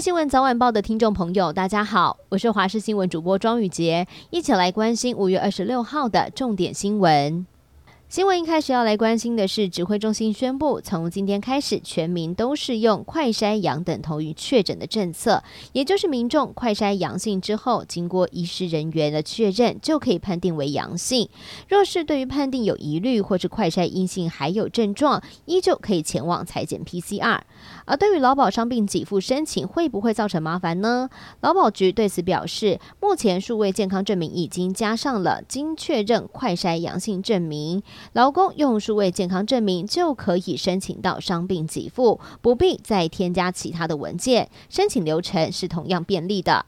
新闻早晚报的听众朋友，大家好，我是华视新闻主播庄宇洁，一起来关心五月二十六号的重点新闻。新闻一开始要来关心的是，指挥中心宣布，从今天开始，全民都适用快筛阳等同于确诊的政策，也就是民众快筛阳性之后，经过医师人员的确认，就可以判定为阳性。若是对于判定有疑虑，或是快筛阴性还有症状，依旧可以前往裁剪 PCR。而对于劳保伤病给付申请，会不会造成麻烦呢？劳保局对此表示，目前数位健康证明已经加上了经确认快筛阳性证明。劳工用数位健康证明就可以申请到伤病给付，不必再添加其他的文件，申请流程是同样便利的。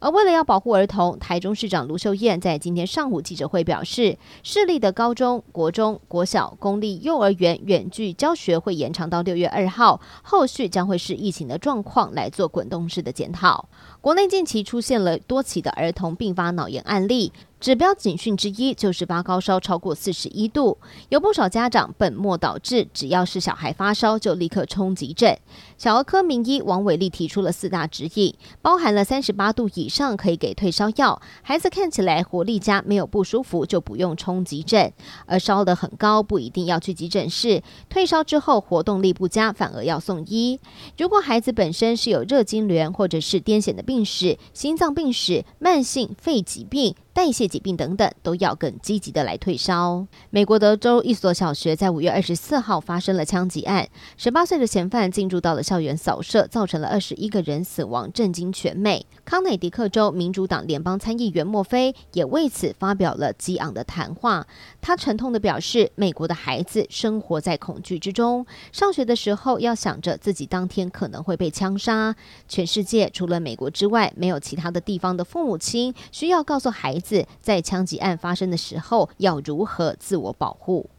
而为了要保护儿童，台中市长卢秀燕在今天上午记者会表示，市立的高中国中国小、公立幼儿园远距教学会延长到六月二号，后续将会视疫情的状况来做滚动式的检讨。国内近期出现了多起的儿童并发脑炎案例。指标警讯之一就是发高烧超过四十一度，有不少家长本末倒置，只要是小孩发烧就立刻冲急诊。小儿科名医王伟立提出了四大指引，包含了三十八度以上可以给退烧药，孩子看起来活力佳，没有不舒服就不用冲急诊，而烧得很高不一定要去急诊室，退烧之后活动力不佳反而要送医。如果孩子本身是有热痉挛或者是癫痫的病史、心脏病史、慢性肺疾病。代谢疾病等等都要更积极的来退烧。美国德州一所小学在五月二十四号发生了枪击案，十八岁的嫌犯进入到了校园扫射，造成了二十一个人死亡，震惊全美。康乃狄克州民主党联邦参议员莫菲也为此发表了激昂的谈话。他沉痛地表示，美国的孩子生活在恐惧之中，上学的时候要想着自己当天可能会被枪杀。全世界除了美国之外，没有其他的地方的父母亲需要告诉孩子。四在枪击案发生的时候，要如何自我保护？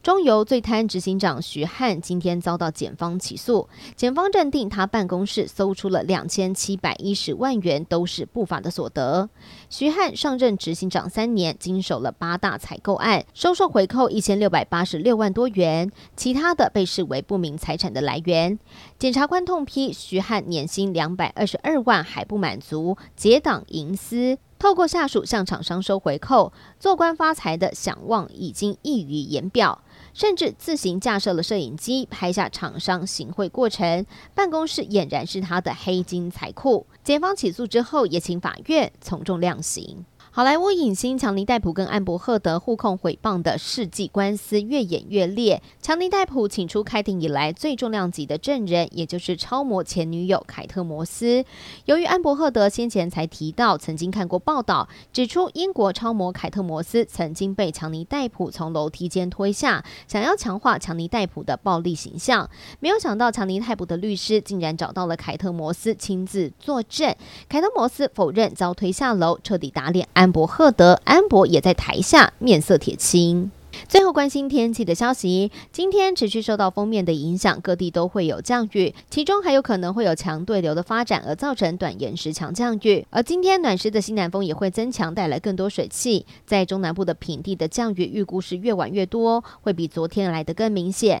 中油最贪执行长徐汉今天遭到检方起诉，检方认定他办公室搜出了两千七百一十万元，都是不法的所得。徐汉上任执行长三年，经手了八大采购案，收受回扣一千六百八十六万多元，其他的被视为不明财产的来源。检察官痛批徐汉年薪两百二十二万还不满足，结党营私。透过下属向厂商收回扣，做官发财的想望已经溢于言表，甚至自行架设了摄影机拍下厂商行贿过程，办公室俨然是他的黑金财库。检方起诉之后，也请法院从重量刑。好莱坞影星强尼戴普跟安柏赫德互控诽谤的世纪官司越演越烈。强尼戴普请出开庭以来最重量级的证人，也就是超模前女友凯特摩斯。由于安柏赫德先前才提到曾经看过报道，指出英国超模凯特摩斯曾经被强尼戴普从楼梯间推下，想要强化强尼戴普的暴力形象。没有想到强尼戴普的律师竟然找到了凯特摩斯亲自作证，凯特摩斯否认遭推下楼，彻底打脸安。博赫德，安博也在台下面色铁青。最后关心天气的消息，今天持续受到锋面的影响，各地都会有降雨，其中还有可能会有强对流的发展，而造成短延时强降雨。而今天暖湿的西南风也会增强，带来更多水汽，在中南部的平地的降雨预估是越晚越多，会比昨天来得更明显。